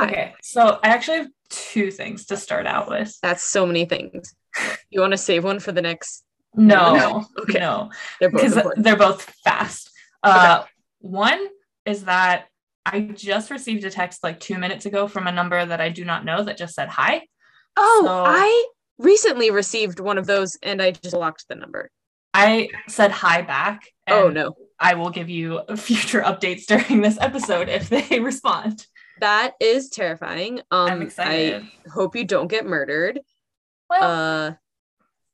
Hi. Okay, so I actually have two things to start out with. That's so many things. You want to save one for the next? No, Okay. no, They're both important. they're both fast. Uh, One is that I just received a text like two minutes ago from a number that I do not know that just said hi. Oh, so- I recently received one of those and I just blocked the number. I said hi back. Oh no. I will give you future updates during this episode if they respond. That is terrifying. Um I'm excited. I hope you don't get murdered. well, Uh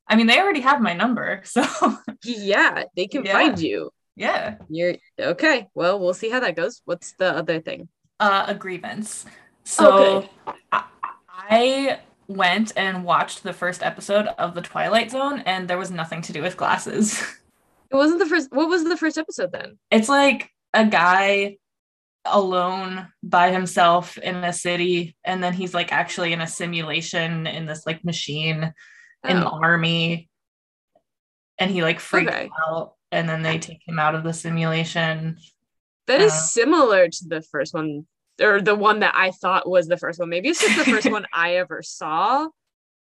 I mean, they already have my number, so yeah, they can Yeah. find you. yeah. You're okay. Well, we'll see how that goes. What's the other thing? uh, a grievance. So Okay. I, I went and watched the first episode of The Twilight Zone, and there was nothing to do with glasses. It wasn't the first what was the first episode then? It's like a guy alone by himself in a city, and then he's like actually in a simulation in this like machine in the Oh, army, and he like freaks Okay. out, and then they take him out of the simulation. that is uh, similar to the first one or the one that I thought was the first one. Maybe it's just the first one I ever saw,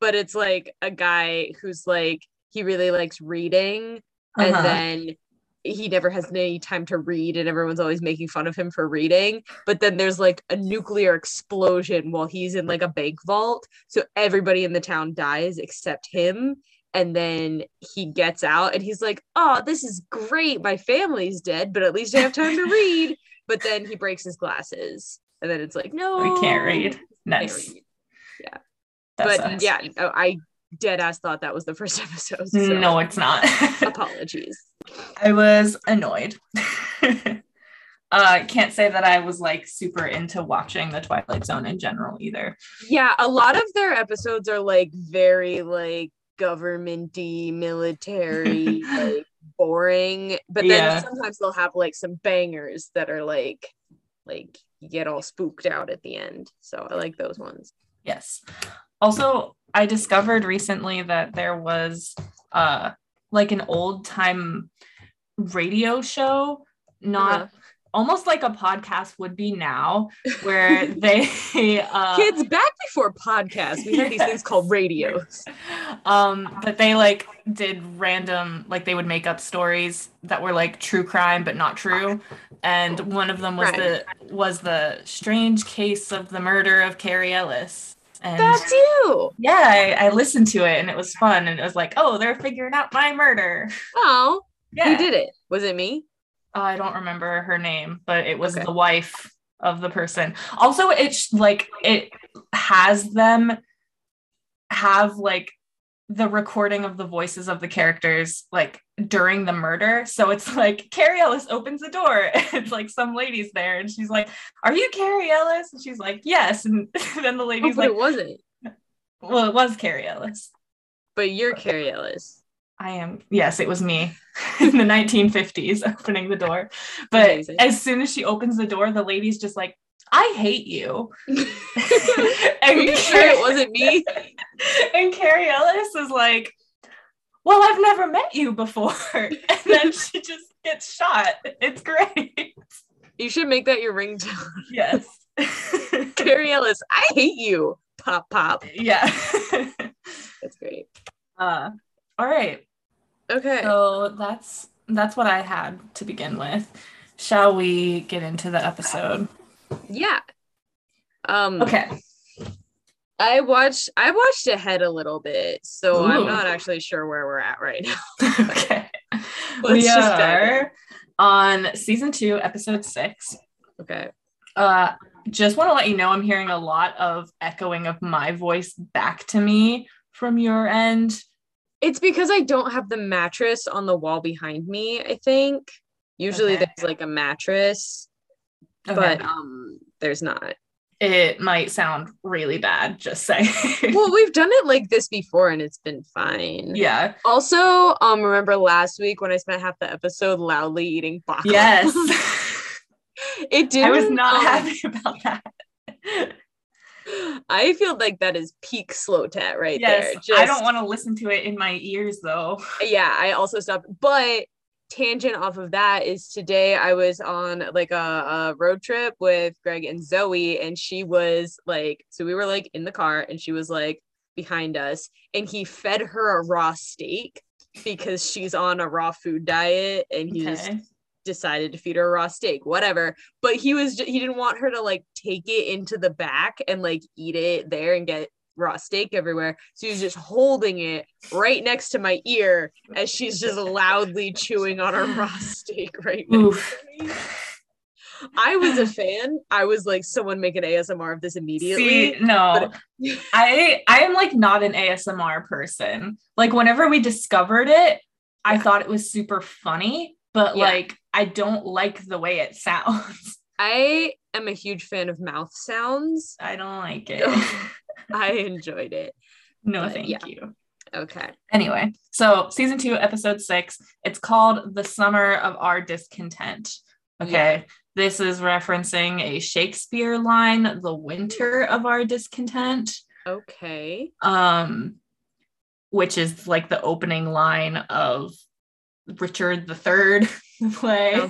but it's like a guy who's like he really likes reading and Uh-huh. then he never has any time to read and everyone's always making fun of him for reading but then there's like a nuclear explosion while he's in like a bank vault so everybody in the town dies except him and then he gets out and he's like oh this is great my family's dead but at least i have time to read but then he breaks his glasses and then it's like no We can't read. Can't Nice. read. That but sucks. yeah i dead ass thought that was the first episode so No, it's not. apologies I was annoyed. uh can't say that I was like super into watching the Twilight Zone in general either. Yeah, a lot of their episodes are like very like governmenty, military, like boring. But then Yeah. sometimes they'll have like some bangers that are like like you get all spooked out at the end. So I like those ones. Yes. Also, I discovered recently that there was uh like an old time radio show, not Uh-huh. almost like a podcast would be now, where they uh Kids, back before podcasts, we had these things called radios. um but they like did random like they would make up stories that were like true crime but not true and one of them was the was the strange case of the murder of carrie ellis and That's you. yeah I, I listened to it and it was fun and it was like oh they're figuring out my murder Oh, yeah who did it? Was it me? Uh, i don't remember her name but it was Okay. the wife of the person also it's like it has them have like the recording of the voices of the characters like during the murder so it's like carrie ellis opens the door it's like some lady's there and she's like are you carrie ellis and she's like yes and then the Oh, lady's but like it wasn't. well it was carrie ellis But you're Carrie Ellis. I am. Yes, it was me in the 1950s opening the door. But Amazing. as soon as she opens the door, the lady's just like, I hate you. Are you sure it wasn't me? And Carrie Ellis is like, Well, I've never met you before. And then she just gets shot. It's great. You should make that your ringtone. Yes. Carrie Ellis, I hate you. Pop, pop. yeah. That's great. Uh, all right. Okay. So that's that's what I had to begin with. Shall we get into the episode? yeah. Um Okay. I watched I watched ahead a little bit, so I'm not actually sure where we're at right now. okay. Let's we are on season two, episode six. Okay. Uh, just want to let you know I'm hearing a lot of echoing of my voice back to me from your end. It's because I don't have the mattress on the wall behind me, I think. Usually Okay. there's like a mattress, but um there's not. it might sound really bad, just saying. Well, we've done it like this before and it's been fine. yeah. Also, um, remember last week when I spent half the episode loudly eating baklava? Yes. it did. I was not happy about that. I feel like that is peak slow tat right yes. there. I don't want to listen to it in my ears though. Yeah, I also stopped, but tangent off of that is today I was on like a, a road trip with Greg and Zoe, and she was like, so we were like in the car, and she was like behind us, and he fed her a raw steak because she's on a raw food diet, and he's Okay. Decided to feed her a raw steak, whatever. But he was he didn't want her to like take it into the back and like eat it there and get raw steak everywhere. So he was just holding it right next to my ear as she's just loudly chewing on a raw steak right now. I was a fan. I was like, someone make an ASMR of this immediately. See, no, I I am like not an ASMR person. Like whenever we discovered it, I thought it was super funny, but Yeah. like I don't like the way it sounds. I am a huge fan of mouth sounds. I don't like it. I enjoyed it. no, But, thank yeah. you. Okay. Anyway, so season two, episode six, it's called The Summer of Our Discontent. Okay. This is referencing a Shakespeare line, The Winter of Our Discontent. Okay. um, which is like the opening line of Richard the Third play.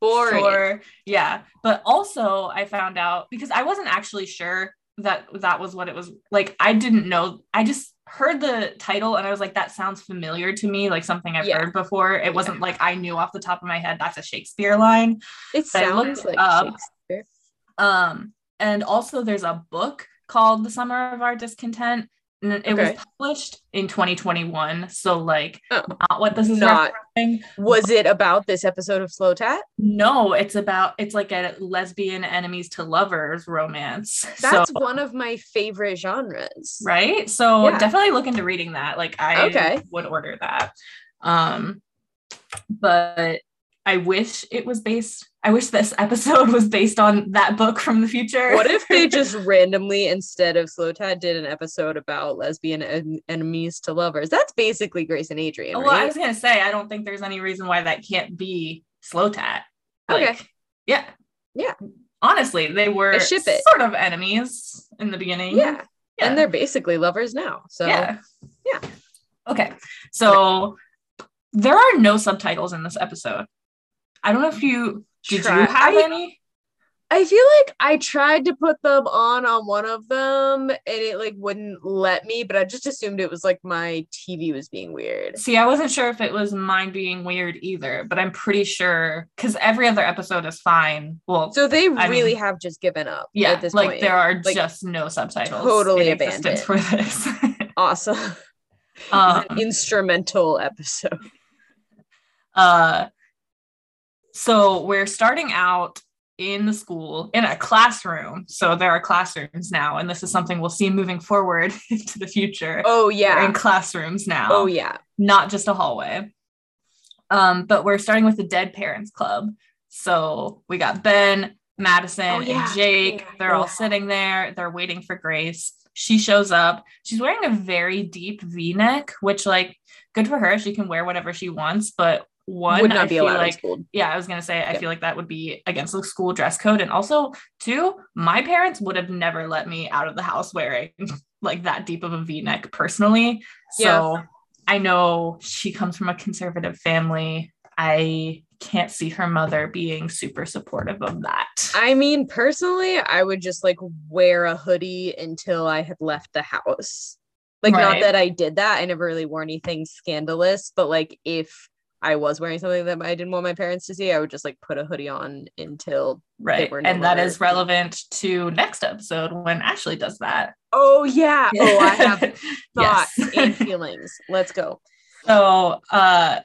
Boring. For- yeah, but also I found out because I wasn't actually sure that that was what it was like. I didn't know. I just heard the title and I was like, that sounds familiar to me, like something I've Yeah. heard before. It wasn't like I knew off the top of my head that's a Shakespeare line. It sounds like up- Shakespeare. Um, and also there's a book called The Summer of Our Discontent. And it Okay. was published in 2021. So like Oh. not what this is Not- Was it about this episode of Slow Tat? No, it's about it's like a lesbian enemies to lovers romance. That's so, one of my favorite genres. right. So Yeah. definitely look into reading that. Like I Okay. would order that. Um but I wish it was based I wish this episode was based on that book from the future. What if they just randomly, instead of Slow Tat, did an episode about lesbian en- enemies to lovers? That's basically Grace and Adrian, Well, I was gonna say I don't think there's any reason why that can't be slow tat. Okay. Yeah. Yeah. Honestly, they were sort of enemies in the beginning. yeah. Yeah. And they're basically lovers now. So yeah. yeah. Okay. So there are no subtitles in this episode. I don't know if you did Try- you have I- any? I feel like I tried to put them on on one of them and it like wouldn't let me, but I just assumed it was like my TV was being weird. See, I wasn't sure if it was mine being weird either, but I'm pretty sure because every other episode is fine. Well, So they I really mean- have just given up yeah, at this like point. there are Like, just no subtitles. totally existence for this. awesome. um, instrumental episode. Uh, so we're starting out in the school in a classroom. So there are classrooms now, and this is something we'll see moving forward into the future. Oh We're yeah. in classrooms now. Oh yeah. not just a hallway. Um, but we're starting with the Dead Parents Club. So we got Ben, Madison, Oh, yeah. and Jake. Yeah, They're all yeah. sitting there. They're waiting for Grace. She shows up. She's wearing a very deep V-neck, which like good for her. She can wear whatever she wants, but one Would not I be feel allowed like school. yeah, I was gonna say I Yeah. feel like that would be against the school dress code. And also, two, my parents would have never let me out of the house wearing like that deep of a V-neck personally. So I know she comes from a conservative family. I can't see her mother being super supportive of that. I mean, personally, I would just like wear a hoodie until I had left the house. Like, not that I did that. I never really wore anything scandalous, but like if I was wearing something that I didn't want my parents to see, I would just like put a hoodie on until. right. no And that is relevant to next episode when Ashley does that. Oh yeah. Oh, I have thoughts Yes. and feelings. Let's go. So uh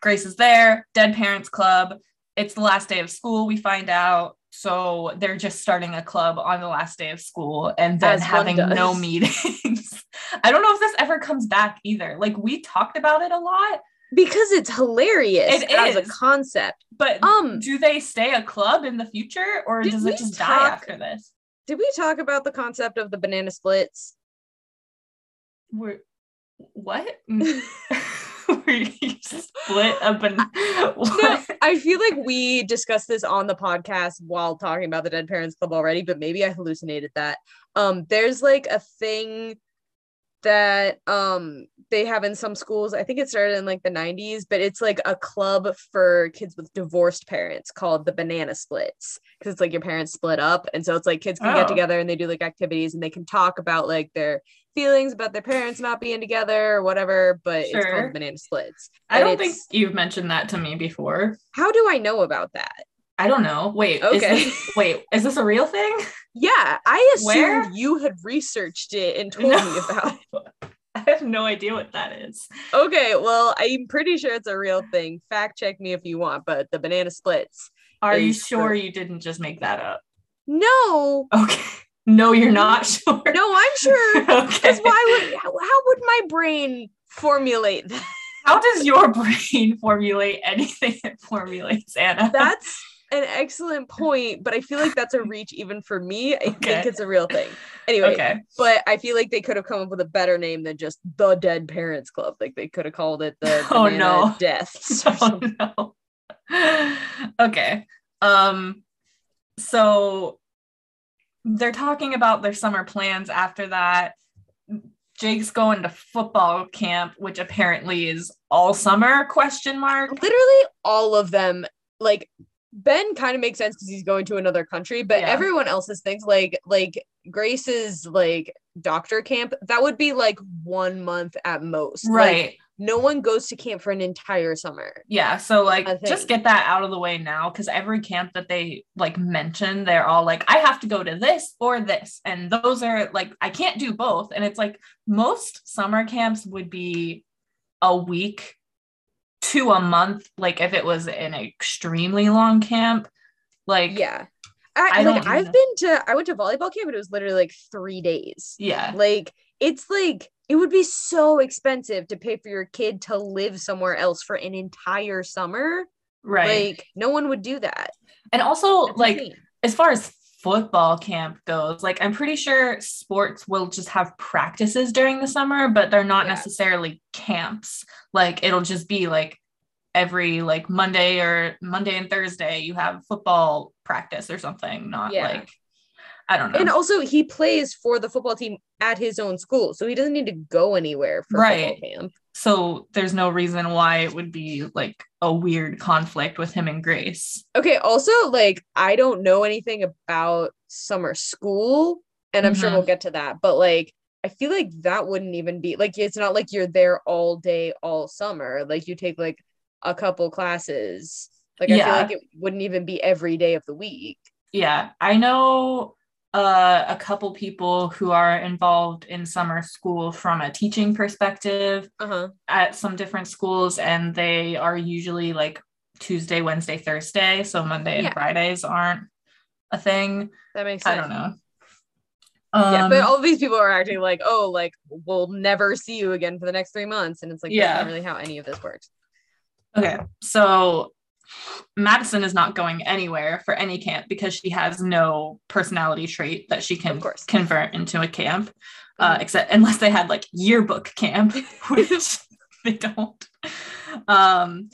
Grace is there, Dead Parents Club. It's the last day of school, we find out. So they're just starting a club on the last day of school and then As having no meetings. I don't know if this ever comes back either. Like we talked about it a lot, Because it's hilarious It as a concept. but Um, do they stay a club in the future or does it just die after this? did we talk about the concept of the banana splits? We're, what? Split a ban- No. I feel like we discussed this on the podcast while talking about the Dead Parents Club already, but maybe I hallucinated that. Um, there's like a thing that um they have in some schools. I think it started in like the 90s, but it's like a club for kids with divorced parents called the Banana Splits because it's like your parents split up. And so it's like kids can Oh. get together and they do like activities and they can talk about like their feelings about their parents not being together or whatever, but it's Sure. called Banana Splits. I And don't think you've mentioned that to me before. How do I know about that? I don't know. Wait, Okay. Is this, wait, is this a real thing? Yeah, I assumed Where? you had researched it and told me about it. I have no idea what that is. Okay, well, I'm pretty sure it's a real thing. Fact check me if you want, but the banana splits. Are you sure for- you didn't just make that up? No, Okay. No, you're not sure. no, I'm sure. okay. Why would how, how would my brain formulate that? How does your brain formulate anything it formulates, Anna? That's an excellent point, but I feel like that's a reach even for me. I Okay. think it's a real thing. Anyway, okay. but I feel like they could have come up with a better name than just the Dead Parents Club. Like they could have called it the Oh, no. Deaths. or. Oh no. okay. Um so they're talking about their summer plans after that. Jake's going to football camp, which apparently is all summer question mark. literally all of them like ben kind of makes sense because he's going to another country but Yeah. everyone else's things like like grace's like doctor camp that would be like one month at most Like, Right. no one goes to camp for an entire summer Yeah, so like just get that out of the way now because every camp that they like mention, they're all like, I have to go to this or this. And those are like, I can't do both. And it's like most summer camps would be a week to a month, like if it was an extremely long camp. Like, yeah I, I like i've been to i went to volleyball camp and it was literally like three days yeah, like it's like it would be so expensive to pay for your kid to live somewhere else for an entire summer right. like no one would do that and also, That's like, insane. as far as football camp goes, like I'm pretty sure sports will just have practices during the summer, but they're not Yeah. necessarily camps. Like it'll just be like every like Monday or Monday and Thursday you have football practice or something, not Yeah. like I don't know. And also, he plays for the football team at his own school, so he doesn't need to go anywhere for Right. football camp. So there's no reason why it would be like a weird conflict with him and Grace. Okay. Also, like, I don't know anything about summer school, and I'm sure Mhm. we'll get to that. But like, I feel like that wouldn't even be like it's not like you're there all day all summer. Like you take like a couple classes. Like I feel like it wouldn't even be every day of the week. Yeah, I know uh, a couple people who are involved in summer school from a teaching perspective Uh huh. at some different schools, and they are usually like Tuesday, Wednesday, Thursday. So Monday and Yeah. Fridays aren't a thing. That makes sense. I don't know. yeah, but Um, all these people are acting like, oh, like we'll never see you again for the next three months, and it's like Yeah. that's not really how any of this works. Okay, so Madison is not going anywhere for any camp because she has no personality trait that she can convert into a camp, uh, Mhm. except unless they had like yearbook camp, which they don't. Um,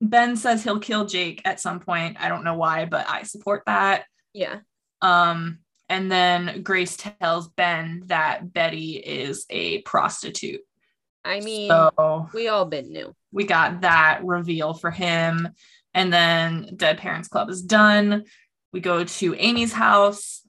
ben says he'll kill Jake at some point. I don't know why, but I support that. Yeah. Um, and then Grace tells Ben that Betty is a prostitute. I mean, so we all been new. We got that reveal for him. And then Dead Parents Club is done. We go to Amy's house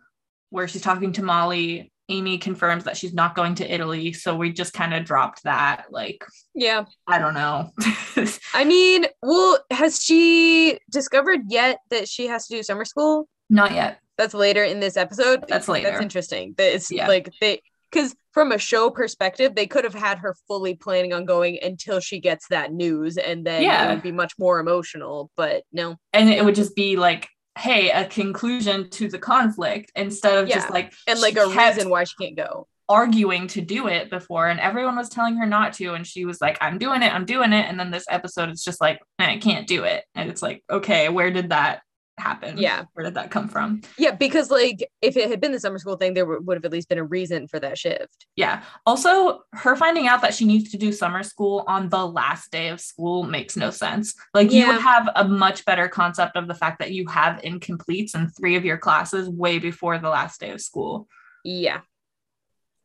where she's talking to Molly. Amy confirms that she's not going to Italy. So we just kind of dropped that. Like, Yeah. I don't know. I mean, well, has she discovered yet that she has to do summer school? not yet. That's later in this episode. That's later. That's interesting. That it's Yeah. like they because from a show perspective, they could have had her fully planning on going until she gets that news, and then Yeah. it would be much more emotional. But no, And it would just be like, hey, a conclusion to the conflict instead of just like, and like a reason why she can't go. arguing to do it before and everyone was telling her not to and she was like i'm doing it i'm doing it and then this episode is just like i can't do it and it's like okay where did that happen Yeah. where did that come from Yeah, because like if it had been the summer school thing, there would would have at least been a reason for that shift. yeah also her finding out that she needs to do summer school on the last day of school makes no sense like you would have a much better concept of the fact that you have incompletes in three of your classes way before the last day of school Yeah.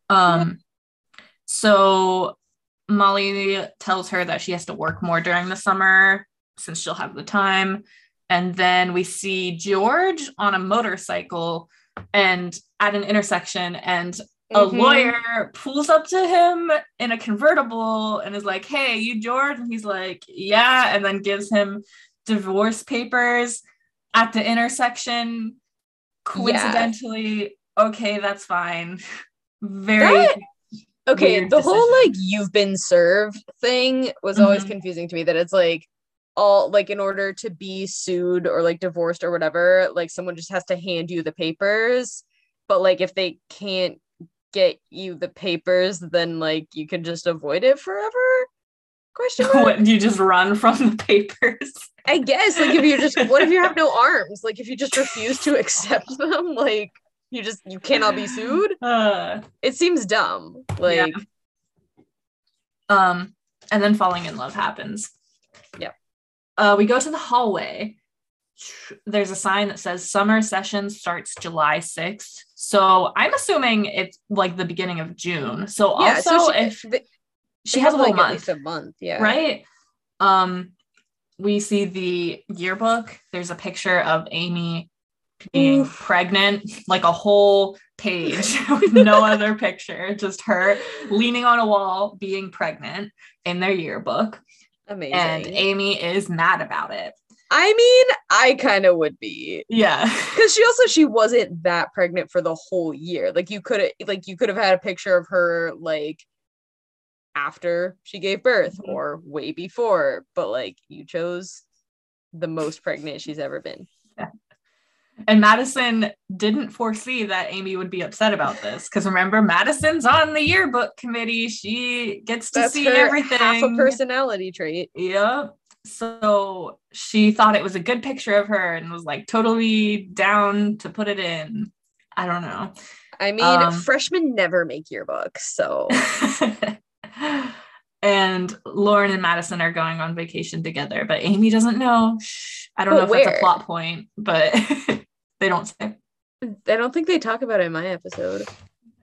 Um, So Molly tells her that she has to work more during the summer since she'll have the time. And then we see George on a motorcycle and at an intersection, and a Mhm. lawyer pulls up to him in a convertible and is like, Hey, you George? And he's like, Yeah. And then gives him divorce papers at the intersection. Coincidentally, okay, that's fine. Very That- Okay, the whole like you've been served thing was always Mhm. confusing to me that it's like all like in order to be sued or like divorced or whatever, like someone just has to hand you the papers. But like if they can't get you the papers, then like you can just avoid it forever? Question what you just run from the papers. I guess like if you're just what if you have no arms? Like if you just refuse to accept them, like you just you cannot be sued? Uh, It seems dumb. Like um, and then falling in love happens. Yep. Uh, we go to the hallway. There's a sign that says summer session starts July 6th. So I'm assuming it's like the beginning of June. So yeah, also so she, if she they has a whole like at month, least a month, yeah. right? Um, we see the yearbook. There's a picture of Amy being Oof. pregnant, like a whole page with no other picture, just her leaning on a wall being pregnant in their yearbook. Amazing. And Amy is mad about it. I mean, I kind of would be Yeah. because she also she wasn't that pregnant for the whole year. Like you could have like you could have had a picture of her like after she gave birth Mhm. or way before, but like you chose the most pregnant she's ever been. And Madison didn't foresee that Amy would be upset about this because remember, Madison's on the yearbook committee. She gets to That's see her everything. half a personality trait. Yep. So she thought it was a good picture of her and was like totally down to put it in. I don't know. I mean, Um, freshmen never make yearbooks, so and Lauren and Madison are going on vacation together, but Amy doesn't know. I don't But know if that's a plot point, but they don't say. I don't think they talk about it in my episode.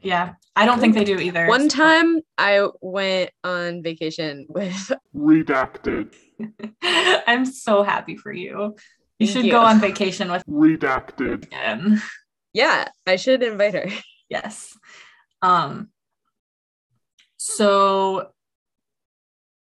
Yeah, I don't think they do either. One time I went on vacation with Redacted. I'm so happy for you. You Thank should you. go on vacation with Redacted. again. yeah, I should invite her. Yes. Um so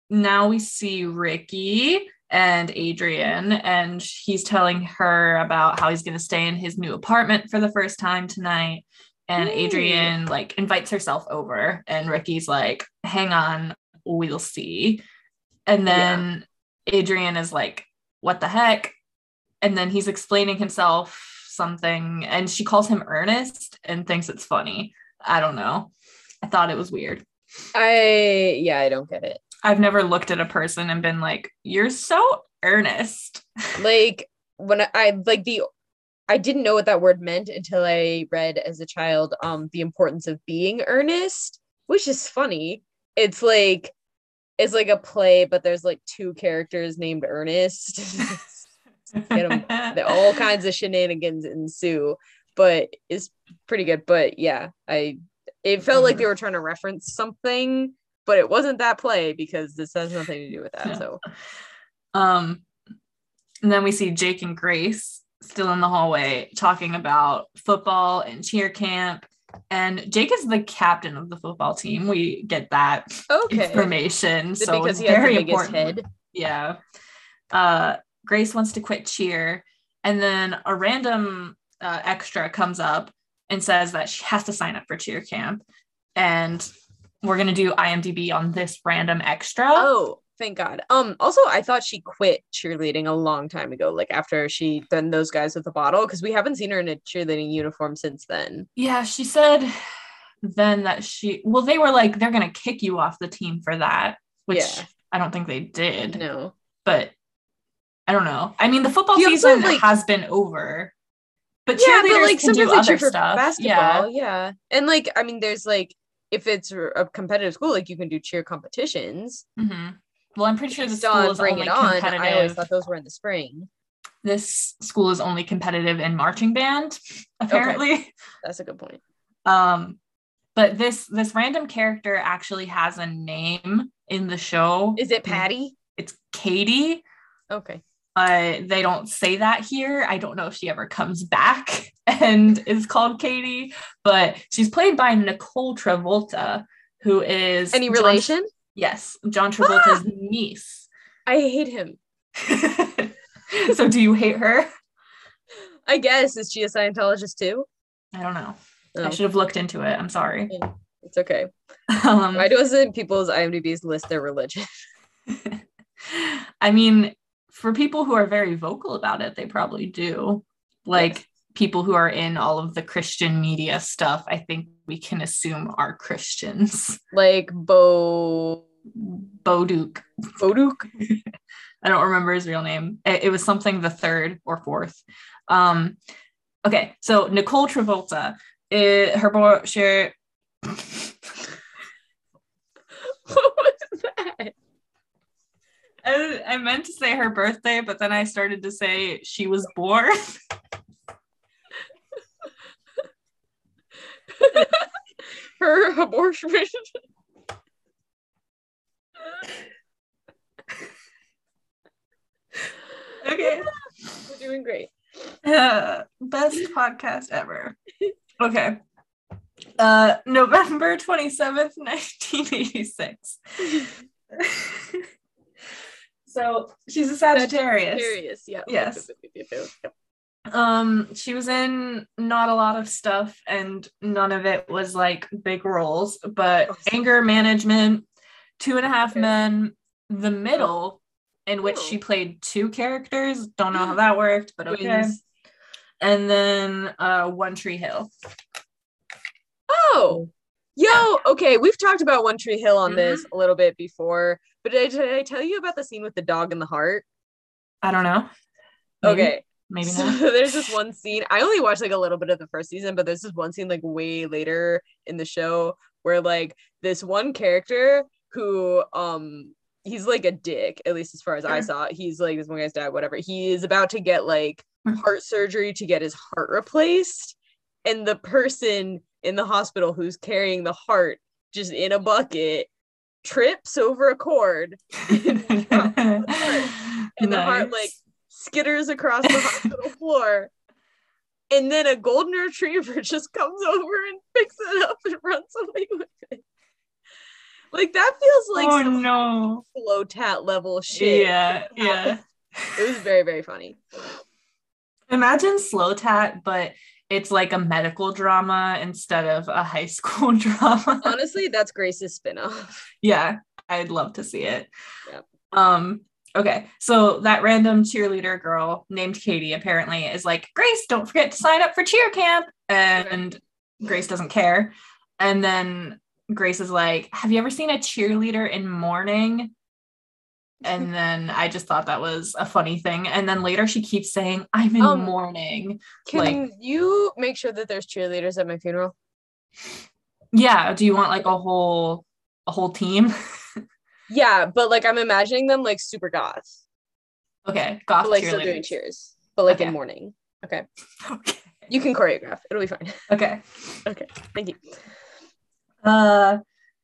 now we see Ricky and Adrian and he's telling her about how he's going to stay in his new apartment for the first time tonight and. Adrian like invites herself over and Ricky's like hang on we'll see and then Adrian is like what the heck and then he's explaining himself something and she calls him Ernest and thinks it's funny I don't know. I thought it was weird. I yeah, I don't get it. I've never looked at a person and been like, "You're so earnest." Like when I, I like the I didn't know what that word meant until I read as a child um the importance of being earnest, which is funny. It's like it's like a play, but there's like two characters named Ernest. Get 'em. The- All kinds of shenanigans ensue, but it's pretty good. But yeah, I it felt like they were trying to reference something, but it wasn't that play because this has nothing to do with that. Yeah. So um, and then we see Jake and Grace still in the hallway talking about football and cheer camp. And Jake is the captain of the football team. We get that okay. information. Is it so because it's he has very important. head? Yeah. Uh, Grace wants to quit cheer. And then a random uh, extra comes up and says that she has to sign up for cheer camp. And we're going to do IMDb on this random extra. Oh, thank God. Um, also I thought she quit cheerleading a long time ago, like after she done those guys with the bottle, because we haven't seen her in a cheerleading uniform since then. Yeah, she said then that she, well, they were like, they're going to kick you off the team for that, which Yeah. I don't think they did, No. but I don't know. I mean, the football also, season like- has been over. But yeah, but like can do sometimes they cheer for stuff. basketball. Yeah. And like, I mean, there's like if it's a competitive school, like you can do cheer competitions. hmm Well, I'm pretty sure the school on is bring only it on. I always thought those were in the spring. This school is only competitive in marching band, apparently. That's a good point. Um, but this this random character actually has a name in the show. Is it Patty? It's Katie. Okay. Uh, they don't say that here. I don't know if she ever comes back and is called Katie, but she's played by Nicole Travolta, who is Any John- relation? yes, John Travolta's niece. I hate him. so do you hate her? I guess. Is she a Scientologist too? I don't know. I Oh, should have looked into it. I'm sorry. it's okay. Um, Why doesn't people's IMDb's list their religion? I mean, for people who are very vocal about it, they probably do. Like Yes. people who are in all of the Christian media stuff, I think we can assume are Christians. Like Bo Bo Boduk. Boduk? I don't remember his real name. It, it was something the third or fourth. Um, okay, so Nicole Travolta, eh, her boy, she, what was that? I, I meant to say her birthday, but then I started to say she was born. Her abortion. okay. We're doing great. Uh, best podcast ever. Okay. Uh, November 27th, 1986. so she's a Sagittarius. Sagittarius, yeah. Yes. Um, she was in not a lot of stuff, and none of it was like big roles, but Awesome. anger management, two and a half Okay. men, the middle, in which she Oh. played two characters. Don't know how that worked, but okay. And then uh One Tree Hill. Oh, yo, okay. We've talked about One Tree Hill on Mm-hmm. this a little bit before, but did I, did I tell you about the scene with the dog and the heart? I don't know. Maybe, Okay, Maybe so not. there's this one scene. I only watched like a little bit of the first season, but there's this one scene like way later in the show where like this one character who um he's like a dick, at least as far as I Sure. saw. He's like this one guy's dad, whatever. He is about to get like Mhm. heart surgery to get his heart replaced, and the person in the hospital who's carrying the heart just in a bucket trips over a cord and the heart like skitters across the hospital floor. And then a golden retriever just comes over and picks it up and runs away with it. Like that feels like oh some no. slow tat level shit. Yeah, yeah. It was very, very funny. Imagine slow tat, but it's like a medical drama instead of a high school drama. Honestly, that's Grace's spinoff. yeah, I'd love to see it. Yep. Um, okay, so that random cheerleader girl named Katie apparently is like, Grace, don't forget to sign up for cheer camp. And Grace doesn't care. And then Grace is like, Have you ever seen a cheerleader in mourning? And then I just thought that was a funny thing. And then later she keeps saying, I'm in Um, mourning. Can Like- you make sure that there's cheerleaders at my funeral? Yeah. Do you want like a whole a whole team? Yeah, but like I'm imagining them like super goth, okay, goth but like still doing cheers, but like Okay. in mourning. Okay, Okay. you can choreograph. It'll be fine. Okay. okay. Thank you. Uh,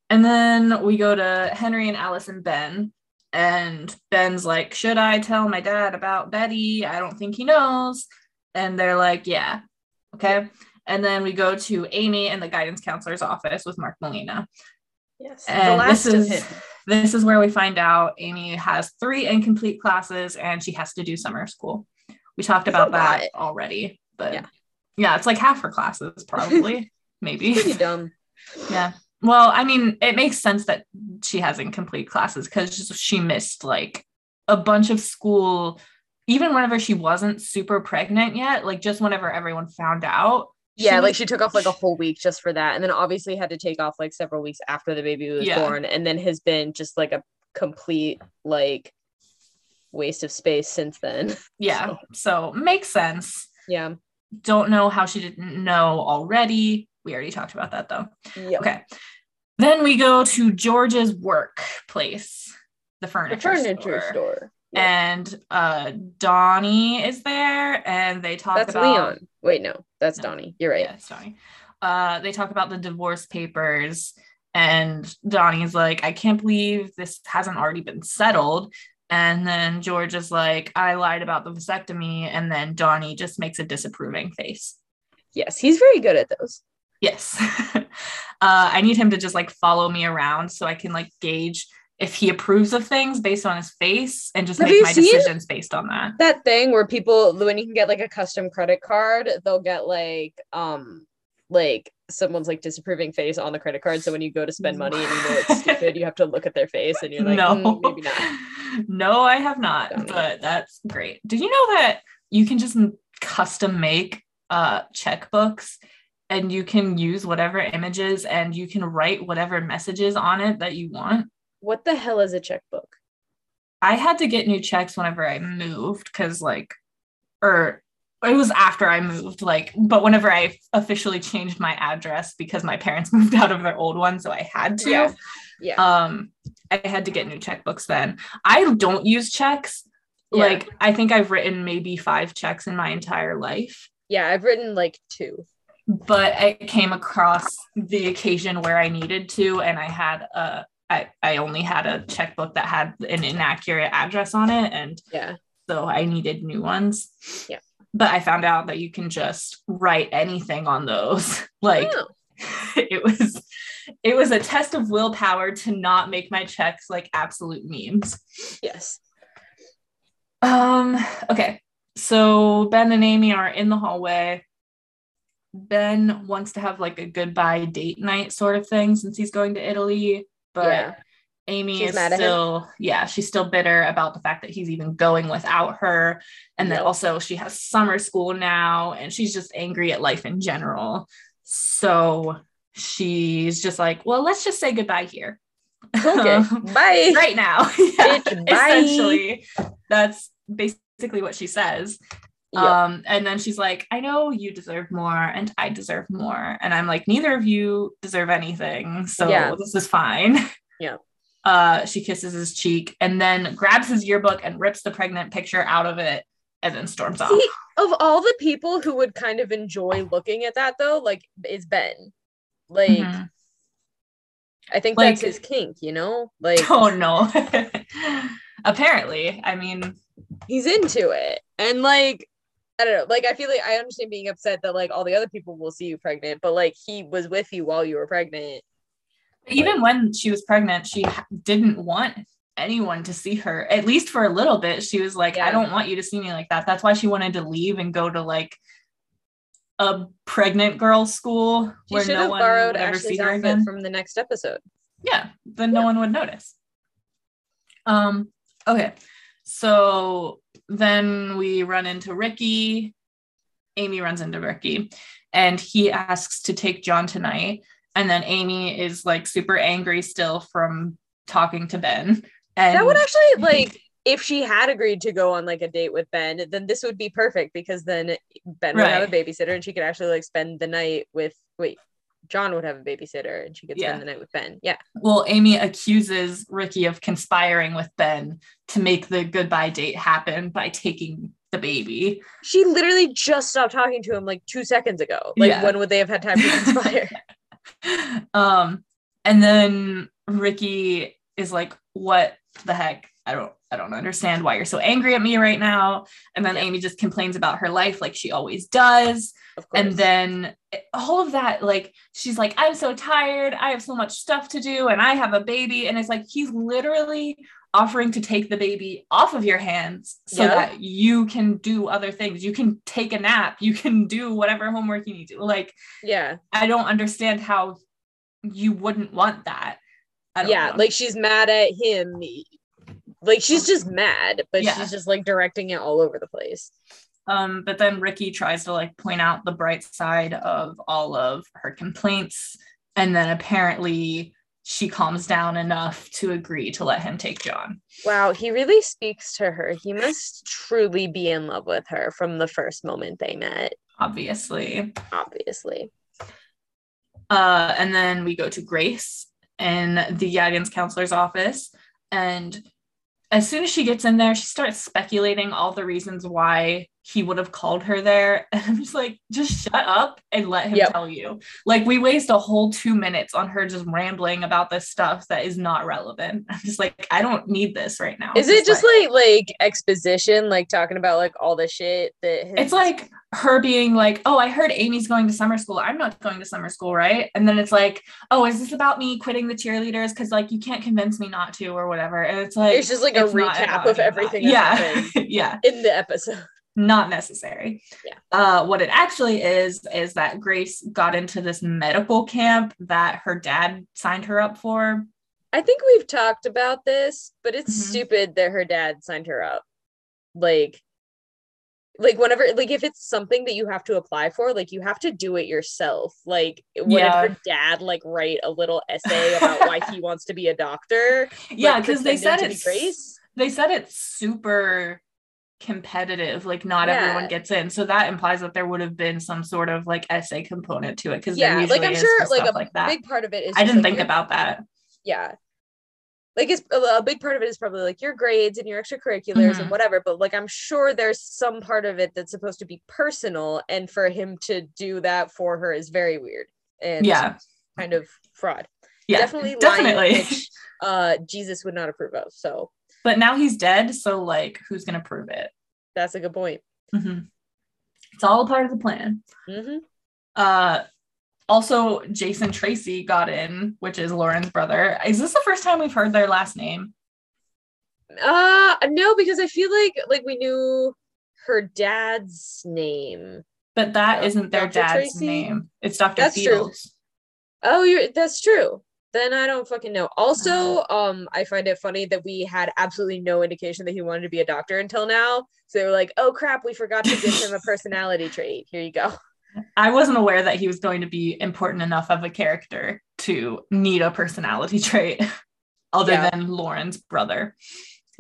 and then we go to Henry and Alice and Ben. And Ben's like, Should I tell my dad about Betty? I don't think he knows. And they're like, Yeah. Okay. And then we go to Amy and the guidance counselor's office with Mark Molina. Yes, And the last this is this is where we find out Amy has three incomplete classes and she has to do summer school. We talked about that already, but Yeah. yeah, it's like half her classes, probably, maybe. Pretty dumb. Yeah. Well, I mean, it makes sense that she hasn't complete classes because she missed like a bunch of school, even whenever she wasn't super pregnant yet, like just whenever everyone found out. Yeah, she like she took off like a whole week just for that, and then obviously had to take off like several weeks after the baby was Yeah. born, and then has been just like a complete like waste of space since then. Yeah. So makes sense. Yeah. Don't know how she didn't know already. We already talked about that though. Yeah. Okay. Then we go to George's workplace, the The furniture, furniture store. store. Yeah. And uh Donnie is there and they talk That's about Leon. Wait, no, that's No. Donnie. You're right. Yeah, sorry. uh, they talk about the divorce papers, and Donnie's like, I can't believe this hasn't already been settled. And then George is like, I lied about the vasectomy. And then Donnie just makes a disapproving face. Yes, he's very good at those. Yes. uh, I need him to just like follow me around so I can like gauge if he approves of things based on his face and just Have make my decisions based on that. That thing where people when you can get like a custom credit card, they'll get like um like someone's like disapproving face on the credit card. So when you go to spend money and you know it's stupid, you have to look at their face and you're like, no, "Mm, maybe not. no, I have not, Don't know. but that's great. Did you know that you can just custom make uh, checkbooks and you can use whatever images and you can write whatever messages on it that you want? What the hell is a checkbook? I had to get new checks whenever I moved because, like, or it was after I moved, like, but whenever I officially changed my address because my parents moved out of their old one, so I had to. Yeah. Yeah. Um, I had to get new checkbooks then. I don't use checks. Yeah. Like, I think I've written maybe five checks in my entire life, yeah, I've written like two. But I came across the occasion where I needed to, and I had a. I, I only had a checkbook that had an inaccurate address on it, and Yeah. so I needed new ones. Yeah. But I found out that you can just write anything on those. Like Oh, it was it was a test of willpower to not make my checks like absolute memes. yes. Um okay. So Ben and Amy are in the hallway. Ben wants to have like a goodbye date night sort of thing since he's going to Italy, but Yeah. Amy She's is still, yeah, she's still bitter about the fact that he's even going without her. And then Yep. also she has summer school now and she's just angry at life in general. So she's just like, well, let's just say goodbye here. Okay. Bye. right now. yeah, Bitch, bye. essentially. That's basically what she says. Yep. Um, and then she's like, I know you deserve more and I deserve more. And I'm like, neither of you deserve anything. So Yeah. this is fine. Yeah. Uh, she kisses his cheek and then grabs his yearbook and rips the pregnant picture out of it and then storms off. Of all the people who would kind of enjoy looking at that though, like is Ben. Like Mhm. I think Like- that's his kink, you know? Like Oh no. Apparently, I mean, he's into it. And like I don't know, like I feel like I understand being upset that like all the other people will see you pregnant, but like he was with you while you were pregnant. even when she was pregnant, she didn't want anyone to see her, at least for a little bit. She was like, I don't want you to see me like that. That's why she wanted to leave and go to like a pregnant girl school She where should no have one borrowed would ever see Ashley's her outfit again. from the next episode. yeah, then no one would notice. Um, okay. So then we run into Ricky. Amy runs into Ricky and he asks to take John tonight. And then Amy is like super angry still from talking to Ben. And that would actually like if she had agreed to go on like a date with Ben, then this would be perfect because then Ben would have a babysitter and she could actually like spend the night with wait, John would have a babysitter and she could spend Yeah. the night with Ben. Yeah. well, Amy accuses Ricky of conspiring with Ben to make the goodbye date happen by taking the baby. She literally just stopped talking to him like two seconds ago. Like Yeah. when would they have had time to conspire? um, and then Ricky is like, "What the heck? I don't, I don't understand why you're so angry at me right now." And then Yeah. Amy just complains about her life, like she always does. And then it- all of that, like she's like, "I'm so tired. I have so much stuff to do, and I have a baby." And it's like he's literally offering to take the baby off of your hands so Yeah. that you can do other things. You can take a nap. You can do whatever homework you need to. Like yeah. I don't understand how you wouldn't want that. Yeah. know. Like she's mad at him. Like she's just mad, but Yeah. she's just like directing it all over the place. um, but then Ricky tries to like point out the bright side of all of her complaints, and then apparently she calms down enough to agree to let him take John. Wow, he really speaks to her. He must truly be in love with her from the first moment they met, Obviously, obviously. uh, and then we go to Grace in the guidance counselor's office, and as soon as she gets in there, she starts speculating all the reasons why he would have called her there. And I'm just like, just shut up and let him Yep. tell you. Like, we waste a whole two minutes on her just rambling about this stuff that is not relevant. I'm just like, I don't need this right now. Is it just like like exposition, like talking about like all the shit that his- it's like her being like, "Oh, I heard Amy's going to summer school. I'm not going to summer school, right?" And then it's like, "Oh, is this about me quitting the cheerleaders because like you can't convince me not to or whatever?" And it's like it's just like a it's not recap of everything Yeah, yeah, in the episode. Not necessary. Yeah. Uh, what it actually is is that Grace got into this medical camp that her dad signed her up for. I think we've talked about this, but it's Mhm. stupid that her dad signed her up. Like, like whenever, like if it's something that you have to apply for, like you have to do it yourself. Like, wouldn't Yeah. her dad like write a little essay about why he wants to be a doctor? Yeah, like, because they said pretending to be it's Grace. they said it's super competitive like not Yeah. everyone gets in. So that implies that there would have been some sort of like essay component to it because Yeah, like I'm sure, like a like big part of it is. i didn't like, think about that. Yeah. Like it's a, big part of it is probably like your grades and your extracurriculars Mhm. and whatever but like i'm sure there's some part of it that's supposed to be personal and for him to do that for her is very weird and yeah. kind of fraud. Yeah definitely lying, definitely. which, uh jesus would not approve of so but now he's dead so like who's gonna prove it that's a good point Mhm. it's all part of the plan hmm uh also jason tracy got in which is lauren's brother is this the first time we've heard their last name uh no because i feel like like we knew her dad's name but that isn't their Dr. dad's Tracy? name it's dr That's true. Fields. Oh, you're that's true. Then I don't fucking know. Also, um, I find it funny that we had absolutely no indication that he wanted to be a doctor until now. So they were like, "Oh crap, we forgot to give him a personality trait. Here you go." I wasn't aware that he was going to be important enough of a character to need a personality trait other Yeah. than Lauren's brother.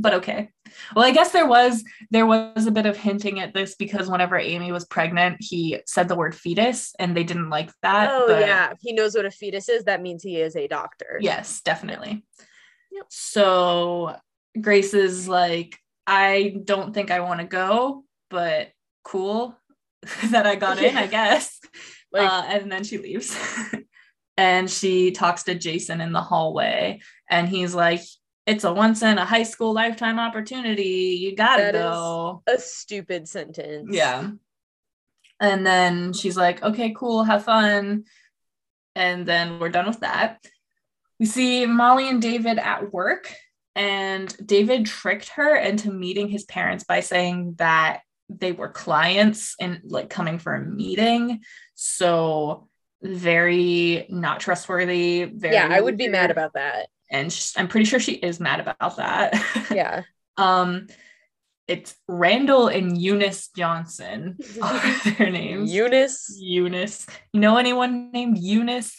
But okay. Well, I guess there was there was a bit of hinting at this because whenever Amy was pregnant, he said the word fetus and they didn't like that. oh yeah, he knows what a fetus is. That means he is a doctor. Yes, definitely. Yep. So Grace is like, I don't think I want to go, but cool that I got in, I guess. Like, uh, and then she leaves. and she talks to Jason in the hallway, and he's like, It's a once in a high school lifetime opportunity. You gotta That go. a stupid sentence. Yeah. And then she's like, okay, cool, have fun. And then we're done with that. We see Molly and David at work, and David tricked her into meeting his parents by saying that they were clients and like coming for a meeting. So very not trustworthy. Very Yeah, I would be mad about that. And I'm pretty sure she is mad about that. Yeah. Um, it's Randall and Eunice Johnson are their names. Eunice. Eunice. You know anyone named Eunice?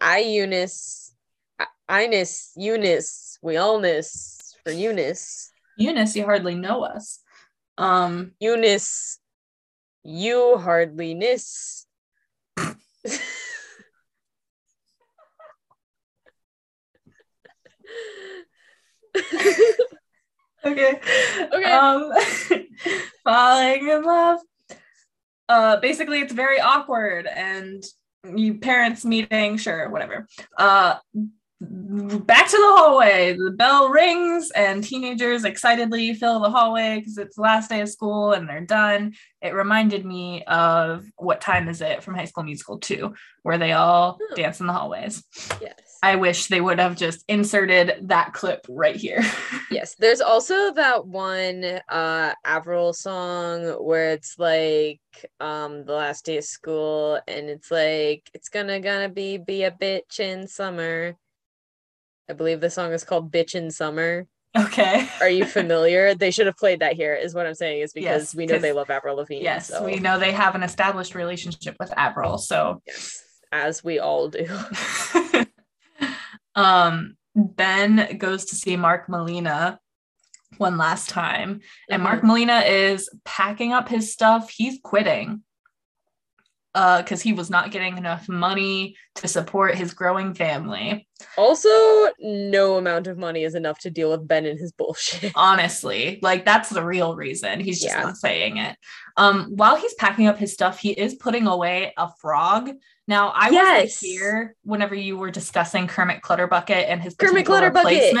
I Eunice. I- Ines. Eunice. We all miss for Eunice. Eunice, you hardly know us. Um, Eunice. You hardly miss. okay. Okay. Um, falling in love. Uh, basically, it's very awkward, and you parents meeting, sure, whatever. Uh, back to the hallway. The bell rings, and teenagers excitedly fill the hallway because it's the last day of school and they're done. It reminded me of what time is it from High School Musical 2, where they all Hmm. dance in the hallways. yes. I wish they would have just inserted that clip right here. Yes. There's also that one uh Avril song where it's like um the last day of school and it's like it's gonna gonna be be a bitch in summer. I believe the song is called Bitch in Summer. okay. Are you familiar? they should have played that here, is what I'm saying, is because Yes, we know they love Avril Lavigne. Yes, so, we know they have an established relationship with Avril. So, yes, as we all do. um, Ben goes to see Mark Molina one last time, and Mark Mm-hmm. Molina is packing up his stuff. He's quitting. because he was not getting enough money to support his growing family. Also, no amount of money is enough to deal with Ben and his bullshit. Honestly, like that's the real reason. He's just Yeah. not saying it. Um, while he's packing up his stuff, he is putting away a frog. Now, I Yes. wasn't here whenever you were discussing Kermit Clutterbucket and his Kermit Clutterbucket.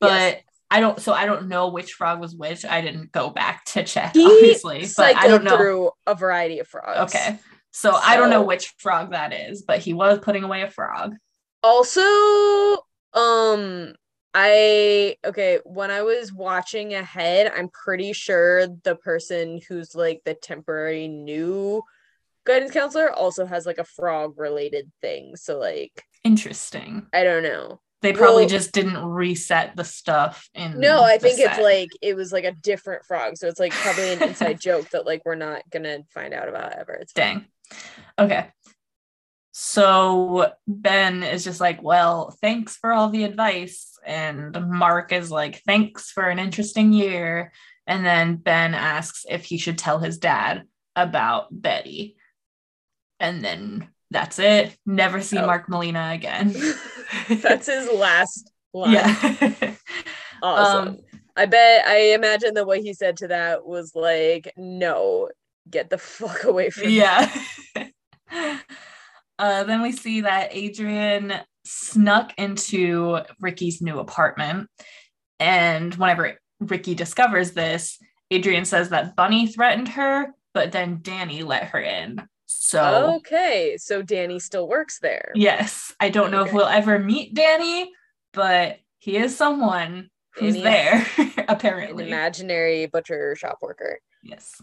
but Yes. I don't. So I don't know which frog was which. I didn't go back to check, He obviously, but I don't know. through a variety of frogs. Okay. So, I don't know which frog that is, but he was putting away a frog. Also, um, I okay, when I was watching ahead, I'm pretty sure the person who's like the temporary new guidance counselor also has like a frog related thing. So like Interesting. I don't know. They probably Well- just didn't reset the stuff in No, I think it's like it was like a different frog. So it's like probably an inside joke that like we're not gonna find out about ever. It's dang. Okay. So Ben is just like, well, thanks for all the advice. And Mark is like, thanks for an interesting year. And then Ben asks if he should tell his dad about Betty. And then that's it. Never see Oh. Mark Molina again. That's his last line. yeah. Awesome. Um, I bet I imagine that what he said to that was like, no, get the fuck away from me. yeah. uh, then we see that Adrian snuck into Ricky's new apartment. And whenever Ricky discovers this, Adrian says that Bunny threatened her, but then Danny let her in. So, Okay, so Danny still works there. yes, I don't know if we'll ever meet Danny, but he is someone who's Danny there, An apparently. imaginary butcher shop worker. Yes.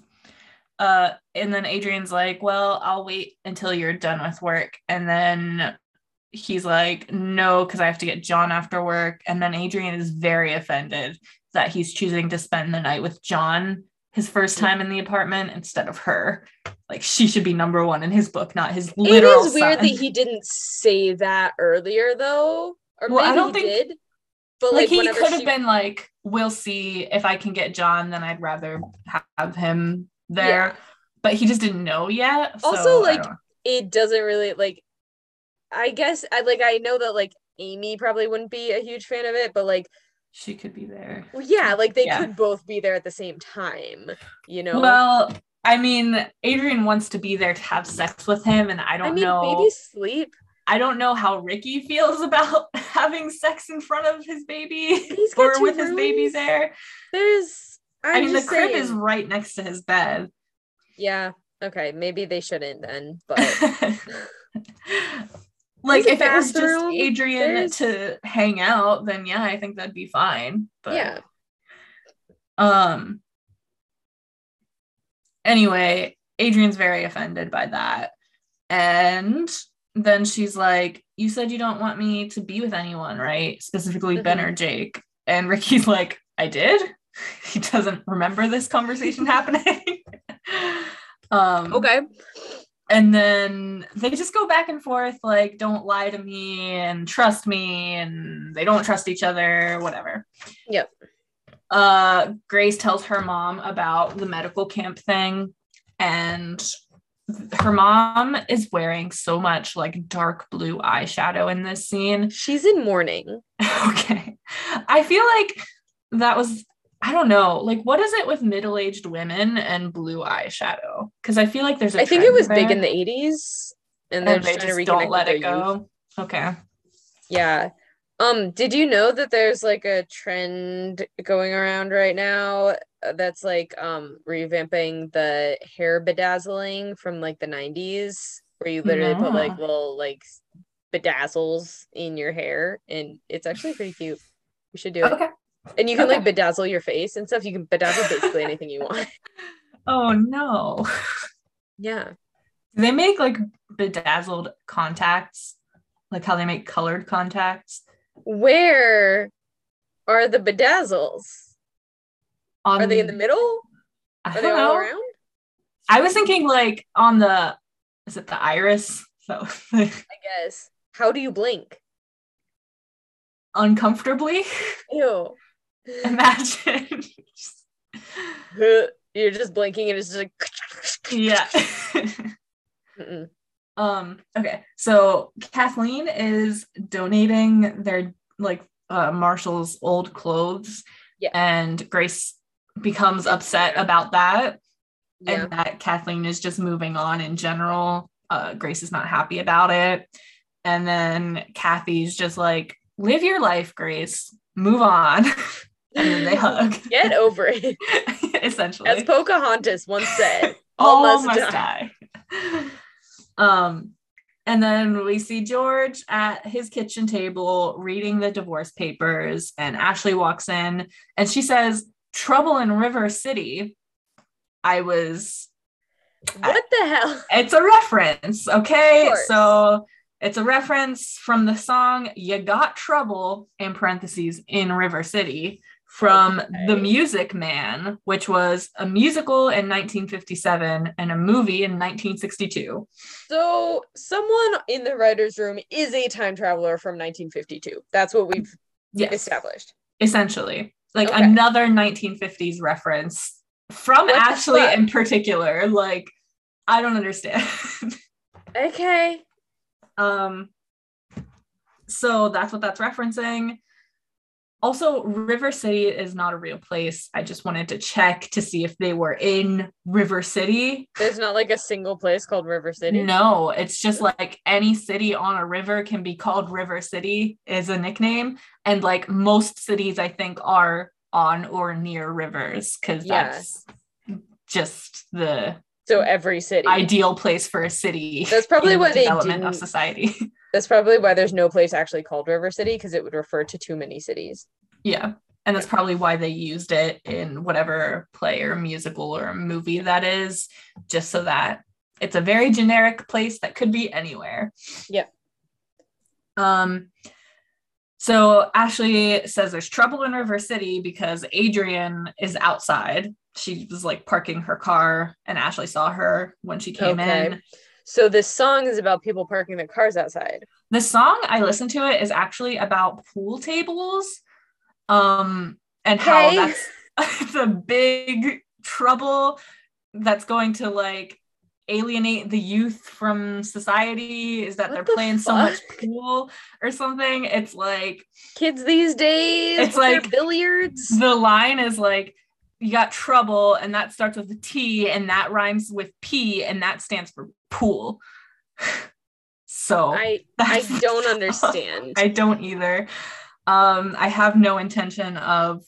Uh, and then Adrian's like, Well, I'll wait until you're done with work. And then he's like, No, because I have to get John after work. And then Adrian is very offended that he's choosing to spend the night with John his first time in the apartment instead of her. Like, she should be number one in his book, not his It literal is weird son. that he didn't say that earlier though. Or Well, I don't he think- did. But like, like, he could have she- been like, We'll see if I can get John, then I'd rather have him there. Yeah. But he just didn't know yet. Also, so I like, it doesn't really like I guess I like I know that like Amy probably wouldn't be a huge fan of it, but like she could be there. well, yeah, like they Yeah. could both be there at the same time, you know. Well, I mean, Adrian wants to be there to have sex with him, and I don't I mean, know. baby sleep. I don't know how Ricky feels about having sex in front of his baby or with his baby there. There's I'm i mean, the crib saying. is right next to his bed. Yeah. Okay. Maybe they shouldn't then, but like, if it was just Adrian there's- to hang out, then yeah, I think that'd be fine. But yeah. Um. Anyway, Adrian's very offended by that. And then she's like, You said you don't want me to be with anyone, right? Specifically Ben Mhm. or Jake. And Ricky's like, I did. He doesn't remember this conversation happening. um Okay. And then they just go back and forth like don't lie to me and trust me and they don't trust each other whatever Yep. uh grace tells her mom about the medical camp thing and her mom is wearing so much like dark blue eyeshadow in this scene She's in mourning. okay i feel like that was i don't know like what is it with middle-aged women and blue eyeshadow because i feel like there's a I think it was big in the 80s and they're and they just don't let it their youth. go. Okay. Yeah. Um, did you know that there's like a trend going around right now uh, that's like um revamping the hair bedazzling from like the 90s where you literally put like little like bedazzles in your hair and it's actually pretty cute. You should do it. Okay. And you can like bedazzle your face and stuff. You can bedazzle basically anything you want. Oh no. Yeah. Do they make like bedazzled contacts? Like how they make colored contacts? Where are the bedazzles? On Are they in the um, middle? I Are don't they all know. around? I was thinking like on the is it the iris? So I guess. How do you blink? uncomfortably. Ew. Imagine. You're just blinking and it's just like yeah. Um, okay, so Kathleen is donating their like uh Marshall's old clothes. Yeah. And Grace becomes upset about that. Yeah. and that Kathleen is just moving on in general. Uh, Grace is not happy about it. And then Kathy's just like, live your life, Grace, move on. And then they hug. Get over it. Essentially. As Pocahontas once said, all, all must, must die. die. um, and then we see George at his kitchen table reading the divorce papers, and Ashley walks in and she says, Trouble in River City. I was What the hell? it's a reference, okay? So it's a reference from the song You Got Trouble in parentheses in River City from The Music Man, which was a musical in 1957 and a movie in 1962. So someone in the writer's room is a time traveler from 1952. That's what we've Yes, established. essentially. Like Okay. another 1950s reference from What Ashley in particular. Like, I don't understand. Okay. Um, so that's what that's referencing. Also, River City is not a real place. I just wanted to check to see if they were in River City. There's not like a single place called River City. No, it's just like any city on a river can be called River City is a nickname. And like most cities, I think, are on or near rivers because Yeah. that's just the So every city. ideal place for a city. That's probably what the they development of society. That's probably why there's no place actually called River City because it would refer to too many cities. Yeah. And that's probably why they used it in whatever play or musical or movie that is, just so that it's a very generic place that could be anywhere. Yeah. Um so Ashley says there's trouble in River City because Adrian is outside. She was like parking her car and Ashley saw her when she came Okay. in. So this song is about people parking their cars outside. The song I listened to it is actually about pool tables. Um and how that's the big trouble that's going to like alienate the youth from society is that What they're the playing so much pool or something. It's like Kids these days, It's like- billiards. the line is like you got trouble and that starts with a T and that rhymes with P and that stands for pool. so I I don't understand. I don't either. Um, I have no intention of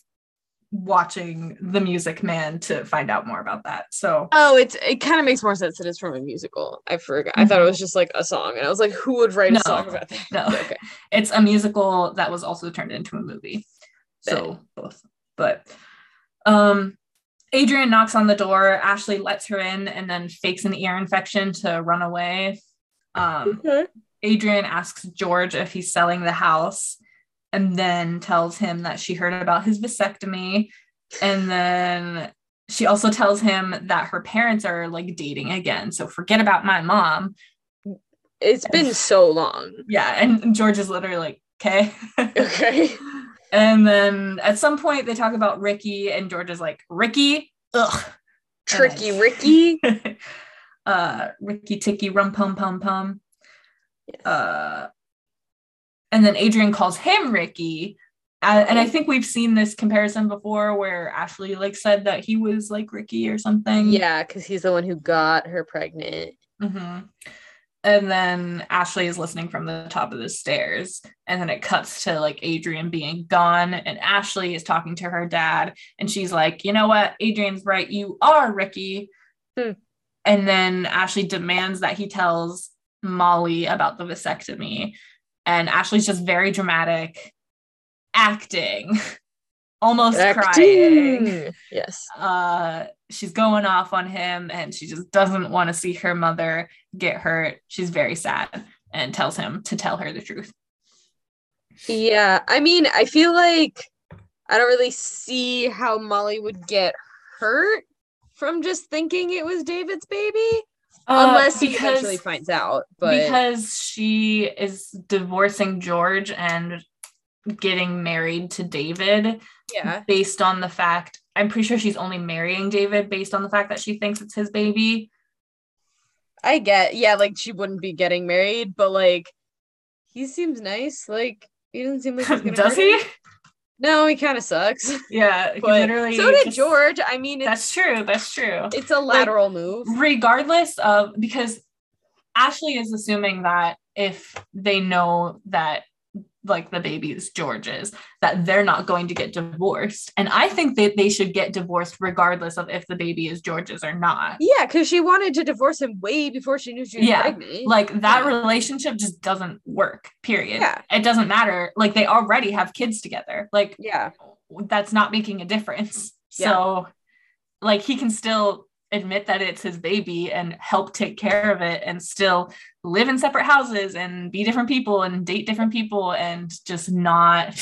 watching The Music Man to find out more about that. So Oh, it's it kind of makes more sense that it's from a musical. I forgot. I thought it was just like a song, and I was like, who would write No. a song about that? No. okay. it's a musical that was also turned into a movie. So both. But um Adrian knocks on the door, Ashley lets her in and then fakes an ear infection to run away. Um Okay. Adrian asks George if he's selling the house and then tells him that she heard about his vasectomy. And then she also tells him that her parents are like dating again. So forget about my mom. It's been so long. Yeah. And George is literally like, okay. Okay. And then at some point they talk about Ricky, and George is like, Ricky, ugh. Tricky Ricky. uh Ricky Ticky Rum Pum Pum Pum. Yes. uh, and then Adrian calls him Ricky. Uh, and I think we've seen this comparison before where Ashley like said that he was like Ricky or something. yeah, because he's the one who got her pregnant. Mhm. And then Ashley is listening from the top of the stairs. And then it cuts to like Adrian being gone. And Ashley is talking to her dad. And she's like, you know what? Adrian's right. You are Ricky. Hmm. And then Ashley demands that he tells Molly about the vasectomy. And Ashley's just very dramatic, acting, almost crying Yes. uh she's going off on him and she just doesn't want to see her mother get hurt she's very sad and tells him to tell her the truth Yeah. I mean, I feel like I don't really see how Molly would get hurt from just thinking it was David's baby. Uh, unless he eventually finds out. But because she is divorcing george and getting married to david yeah. based on the fact i'm pretty sure she's only marrying david based on the fact that she thinks it's his baby I get, yeah, like she wouldn't be getting married, but like he seems nice. Like he doesn't seem like he's gonna Does he? No, he kind of sucks. Yeah, But literally. so did just- George. I mean, it's That's true. That's true. it's a lateral move. regardless of because Ashley is assuming that if they know that like the baby is George's, that they're not going to get divorced. And I think that they should get divorced regardless of if the baby is George's or not. Yeah, because she wanted to divorce him way before she knew she was Yeah, pregnant. Like that Yeah. relationship just doesn't work, period. Yeah. It doesn't matter. Like they already have kids together. Like yeah, that's not making a difference. Yeah. So, like, he can still admit that it's his baby and help take care of it and still live in separate houses and be different people and date different people and just not,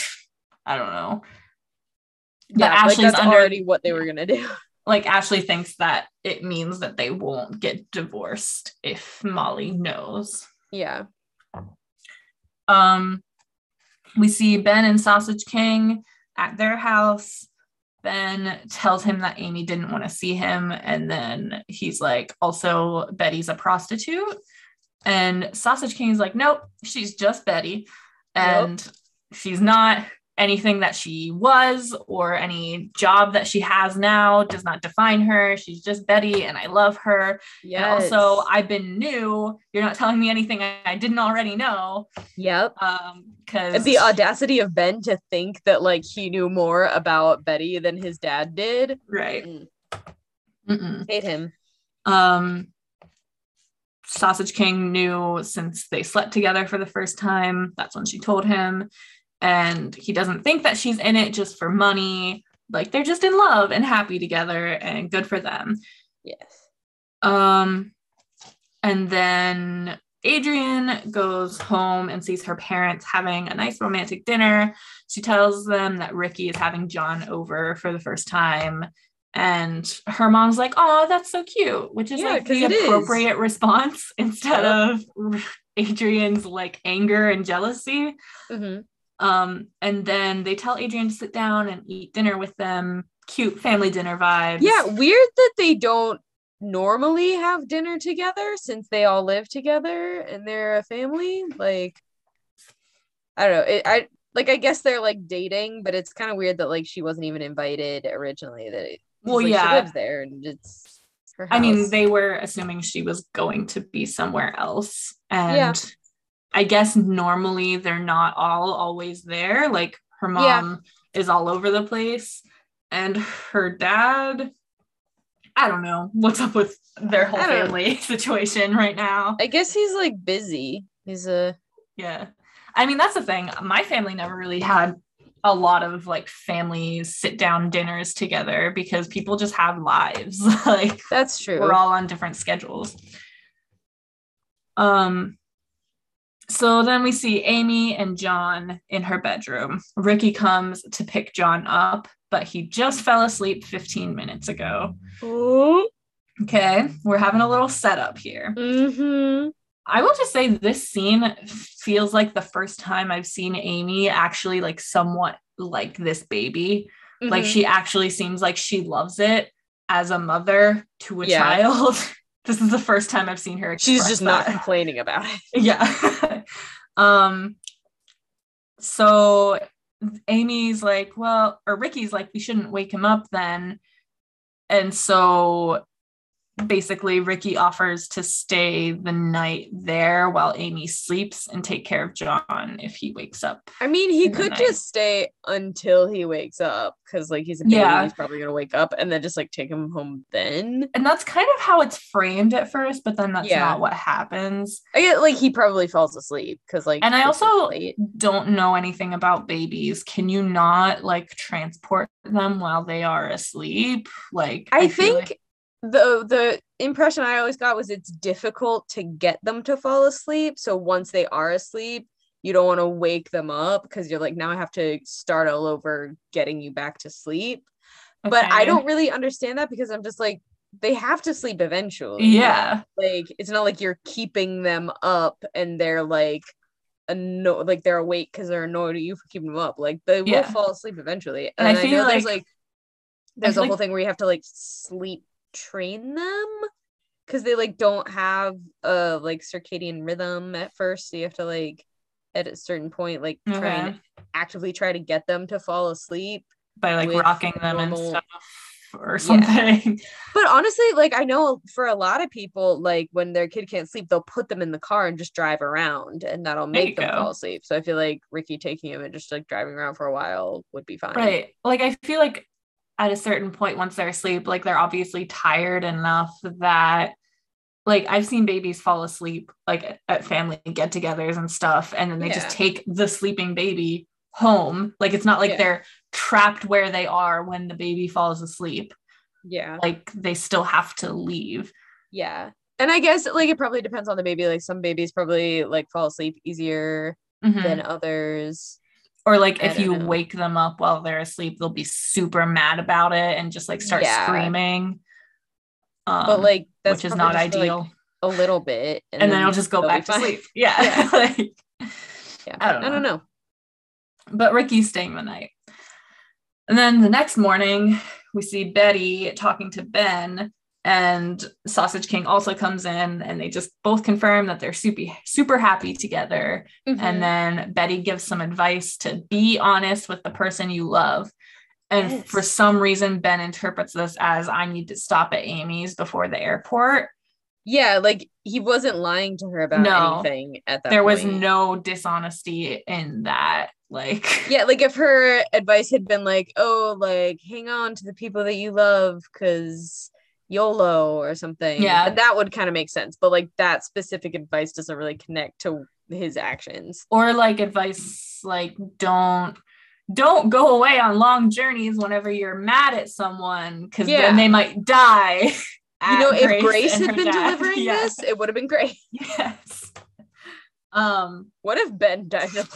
I don't know. But yeah. like Ashley's that's under, already what they were gonna do. like, Ashley thinks that it means that they won't get divorced if Molly knows. Yeah, Um, we see Ben and Sausage King at their house. Ben tells him that Amy didn't want to see him. And then he's like, also, Betty's a prostitute. And Sausage King is like, nope, she's just Betty. And she's not anything that she was or any job that she has now does not define her. She's just Betty and I love her. yeah. And also, I've been new. You're not telling me anything I, didn't already know. yep. Um, because The audacity of Ben to think that like he knew more about Betty than his dad did. right. Mm, hate him. Um, Sausage King knew since they slept together for the first time. That's when she told him, and he doesn't think that she's in it just for money. Like they're just in love and happy together, and good for them. Yes. Um, and then Adrian goes home and sees her parents having a nice romantic dinner. She tells them that Ricky is having John over for the first time. And her mom's like, Oh, that's so cute, which is Yeah, like the it is. appropriate response instead of Adrian's like anger and jealousy. hmm Um, and then they tell Adrian to sit down and eat dinner with them. Cute family dinner vibes. Yeah, weird that they don't normally have dinner together since they all live together and they're a family. Like, I don't know. It, I like. I guess they're like dating, but it's kind of weird that like she wasn't even invited originally. That it, Well, like, yeah. she lives there and it's. I mean, they were assuming she was going to be somewhere else. And Yeah. I guess normally they're not all always there. Like her Yeah. mom is all over the place. And her dad, I don't know what's up with their whole don't know. family situation right now. I guess he's like busy. He's a Yeah. I mean, that's the thing. My family never really had a lot of like family sit down dinners together because people just have lives. like that's true. we're all on different schedules. Um so then we see Amy and John in her bedroom. Ricky comes to pick John up, but he just fell asleep 15 minutes ago. Ooh. Okay, we're having a little setup here. Mm-hmm. I will just say this scene feels like the first time I've seen Amy actually like somewhat like this baby. Like Mm-hmm. she actually seems like she loves it as a mother to a Yeah. child. this is the first time I've seen her. she's just not complaining about it. yeah. um. So Amy's like, well, or Ricky's like, we shouldn't wake him up then, and so basically Ricky offers to stay the night there while Amy sleeps and take care of John if he wakes up. I mean, he could just stay until he wakes up because, like, he's a baby. Yeah. He's probably gonna wake up and then just like take him home. Then And that's kind of how it's framed at first, but then that's Yeah. not what happens. I get like he probably falls asleep because like. And I also late. don't know anything about babies. Can you not like transport them while they are asleep? Like I, feel think like- the the impression I always got was it's difficult to get them to fall asleep. So once they are asleep, you don't want to wake them up because you're like now I have to start all over getting you back to sleep. But I don't really understand that because I'm just like they have to sleep eventually. Yeah. like it's not like you're keeping them up and they're like anno- like they're awake because they're annoyed at you for keeping them up like they will fall asleep eventually And and, I I, feel know there's like- like there's a whole like- thing where you have to like sleep train them because they like don't have a like circadian rhythm at first. So you have to like at a certain point like try and actively try to get them to fall asleep. by like rocking them and stuff or something. But honestly, like I know for a lot of people, like when their kid can't sleep, they'll put them in the car and just drive around, and that'll make them go. fall asleep. So I feel like Ricky taking him and just like driving around for a while would be fine. Right. Like I feel like at a certain point once they're asleep, like they're obviously tired enough that like I've seen babies fall asleep like at family get-togethers and stuff and then they Yeah. just take the sleeping baby home. Like it's not like Yeah. they're trapped where they are when the baby falls asleep. Yeah. Like they still have to leave. Yeah. And I guess like it probably depends on the baby. Like some babies probably like fall asleep easier Mhm. than others. Or like I if you know. wake them up while they're asleep, they'll be super mad about it and just like start Yeah. screaming. Um, But like that's which is not for, like, ideal. a little bit. and, then I'll just go back to sleep. Yeah. Yeah. like, Yeah. I don't I don't know. but Ricky's staying the night. And then the next morning, we see Betty talking to Ben, and Sausage King also comes in, and they just both confirm that they're super super happy together. Mhm. And then Betty gives some advice to be honest with the person you love. And Yes. for some reason, Ben interprets this as I need to stop at Amy's before the airport. yeah, like he wasn't lying to her about No. anything at that there was no dishonesty in that. Like, yeah like if her advice had been like oh like hang on to the people that you love because yolo or something Yeah. that would kind of make sense but like that specific advice doesn't really connect to his actions or like advice like don't don't go away on long journeys whenever you're mad at someone because Yeah. then they might die. you know if grace had been dad. delivering Yeah. this it would have been great yes. Um, what if ben died of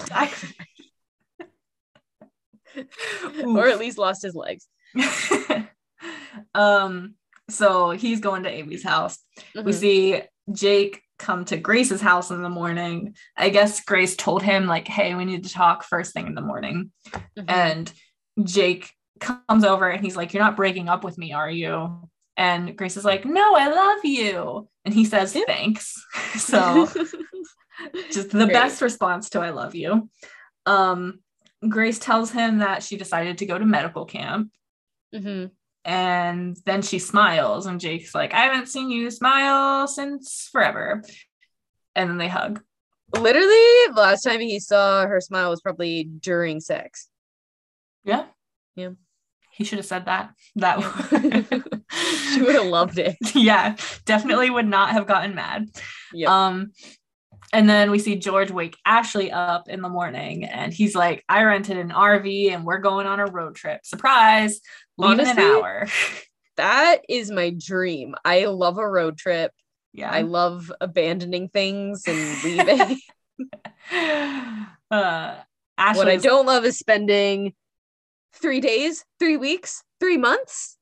or at least lost his legs um, so he's going to Amy's house. We Mhm. see Jake come to Grace's house in the morning. I guess Grace told him, like, hey, we need to talk first thing in the morning. Mhm. And Jake comes over and he's like, You're not breaking up with me, are you? And Grace is like, No, I love you. And he says, Thanks. So just the Great. best response to I love you. Um, Grace tells him that she decided to go to medical camp. Mhm. And then she smiles, and Jake's like, I haven't seen you smile since forever. And then they hug. literally the last time he saw her smile was probably during sex Yeah. Yeah. He should have said that. That she would have loved it yeah, definitely would not have gotten mad. Yeah. Um, and then we see George wake Ashley up in the morning, and he's like, "I rented an RV, and we're going on a road trip. Surprise! Leave in an hour." that is my dream i love a road trip yeah. I love abandoning things and leaving. uh, Ashley's, what I don't love is spending three days, three weeks, three months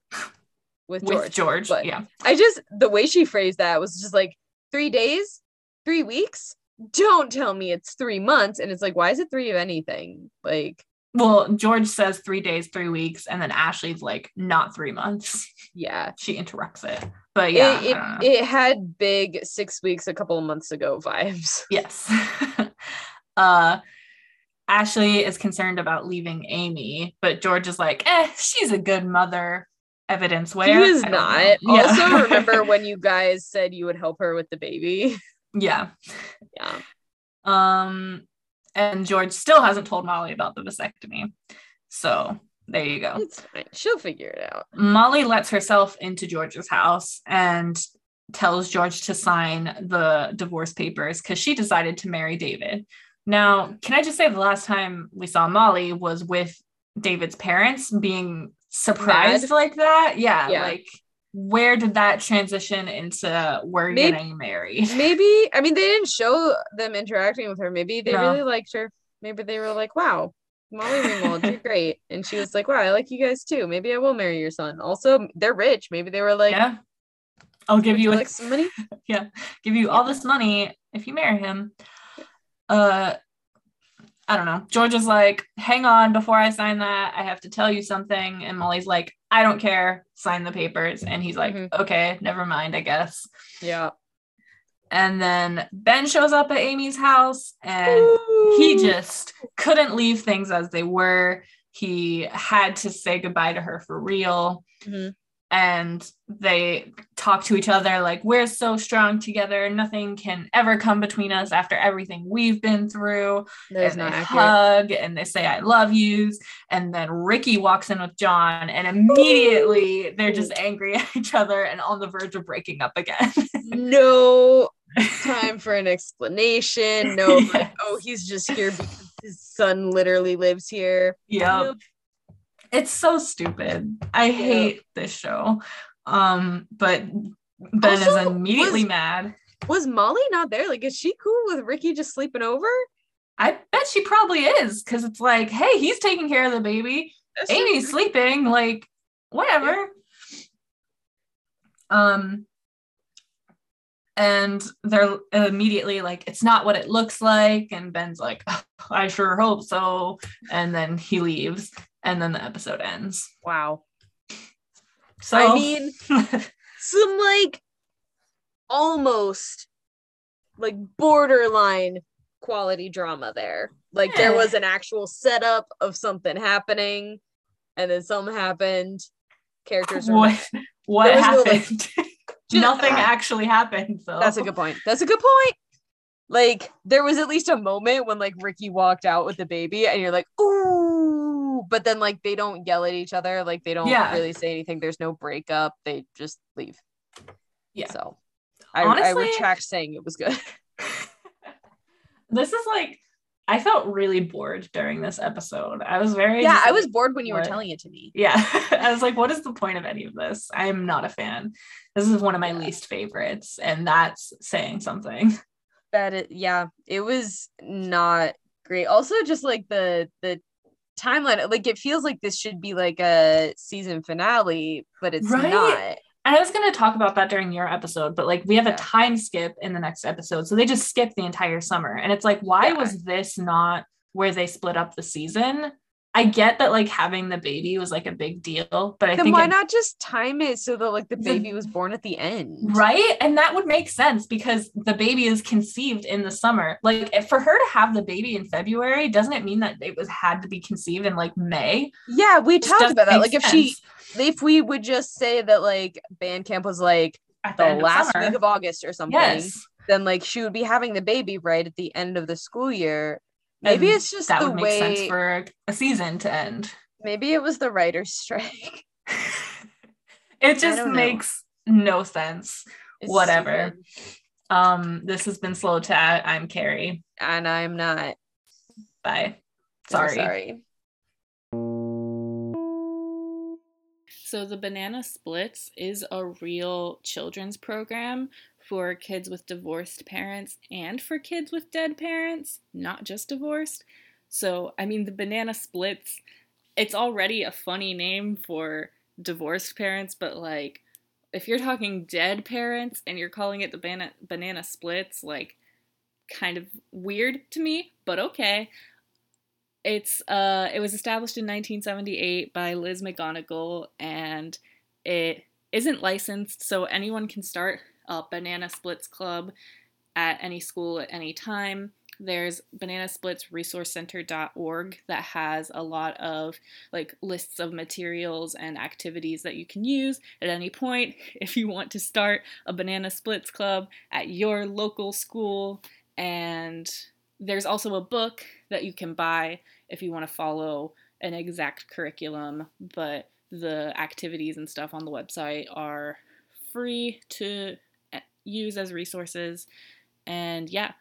with George. with George. but- yeah. I just the way she phrased that was just like three days, three weeks. Don't tell me it's three months. And it's like, why is it three of anything? Like, Well, George says three days, three weeks, and then Ashley's like, not three months. yeah. She interrupts it. But yeah. it, I don't know. it, it had big six weeks a couple of months ago vibes. Yes. uh Ashley is concerned about leaving Amy, but George is like, eh, she's a good mother. Evidence where she is know. not. Yeah. Also, remember when you guys said you would help her with the baby? Yeah. Yeah. Um, and George still hasn't told Molly about the vasectomy. So there you go. It's fine. She'll figure it out. Molly lets herself into George's house and tells George to sign the divorce papers because she decided to marry David. Now, can I just say the last time we saw Molly was with David's parents being surprised Mad? like that? Yeah, Yeah. like where did that transition into we're Maybe- getting married? Maybe I mean they didn't show them interacting with her. Maybe they No. really liked her. Maybe they were like, "Wow, Molly Ringwald, you're great," and she was like, "Wow, I like you guys too. Maybe I will marry your son." Also, they're rich. Maybe they were like, yeah. I'll give "Would you like some money." Yeah, give you all this money if you marry him. Uh I don't know. George is like, hang on, before I sign that, I have to tell you something. And Molly's like, I don't care, sign the papers. And he's like, Mhm. okay, never mind, I guess. Yeah. And then Ben shows up at Amy's house and he just couldn't leave things as they were. He had to say goodbye to her for real. Mhm. And they talk to each other like, we're so strong together. Nothing can ever come between us after everything we've been through. That and they accurate. hug and they say, I love yous. And then Ricky walks in with John, and immediately they're just angry at each other and on the verge of breaking up again. no time for an explanation. No, like, oh, he's just here because his son literally lives here. Yep. Nope. It's so stupid. I Yeah. hate this show. Um, but Ben is immediately was- mad. Was Molly not there? Like, is she cool with Ricky just sleeping over? I bet she probably is because it's like, hey, he's taking care of the baby. That's Amy's just- sleeping, like whatever. Um and they're immediately like, it's not what it looks like. And Ben's like, I sure hope so. And then he leaves, and then the episode ends. Wow. So I mean, some like almost like borderline quality drama there. Like there was an actual setup of something happening, and then something happened. Characters were what what was no, like, happened? Nothing ah. actually happened though. That's a good point. That's a good point. Like there was at least a moment when like Ricky walked out with the baby and you're like, ooh, but then like they don't yell at each other, like they don't Yeah. really say anything. There's no breakup. They just leave. Yeah. So I, I retract saying it was good. this is like I felt really bored during this episode. I was very yeah, I was bored when you were telling it to me. Yeah. I was like, what is the point of any of this? I am not a fan. This is one of my Yeah. least favorites, and that's saying something. That it yeah, it was not great. Also, just like the the timeline, like it feels like this should be like a season finale, but it's Right? not. And I was going to talk about that during your episode, but like we have Yeah. a time skip in the next episode. So they just skip the entire summer. And it's like, why Yeah. was this not where they split up the season? I get that like having the baby was like a big deal, but I then think why it- not just time it so that like the baby was born at the end? Right. And that would make sense because the baby is conceived in the summer. Like if- for her to have the baby in February, doesn't it mean that it was had to be conceived in like May? Yeah, we talked about that. Like if she if we would just say that like band camp was like at the, the last of week of August or something, yes. then like she would be having the baby right at the end of the school year. Maybe And it's just that the would make way sense for a season to end. maybe it was the writer's strike. it just don't know. makes no sense. It's Whatever. stupid. Um, this has been Slotat. I'm Carrie. And I'm not Bye. so Sorry. sorry. So, the Banana Splits is a real children's program for kids with divorced parents and for kids with dead parents, not just divorced. So, I mean, the Banana Splits, it's already a funny name for divorced parents, but like, if you're talking dead parents and you're calling it the banana, banana Splits, like, kind of weird to me, but okay. It's uh it was established in 1978 by Liz McGonagle and it isn't licensed so anyone can start a banana splits club at any school at any time. There's bananasplitsresourcecenter.org that has a lot of like lists of materials and activities that you can use at any point if you want to start a banana splits club at your local school and there's also a book that you can buy if you want to follow an exact curriculum, but the activities and stuff on the website are free to use as resources. And yeah,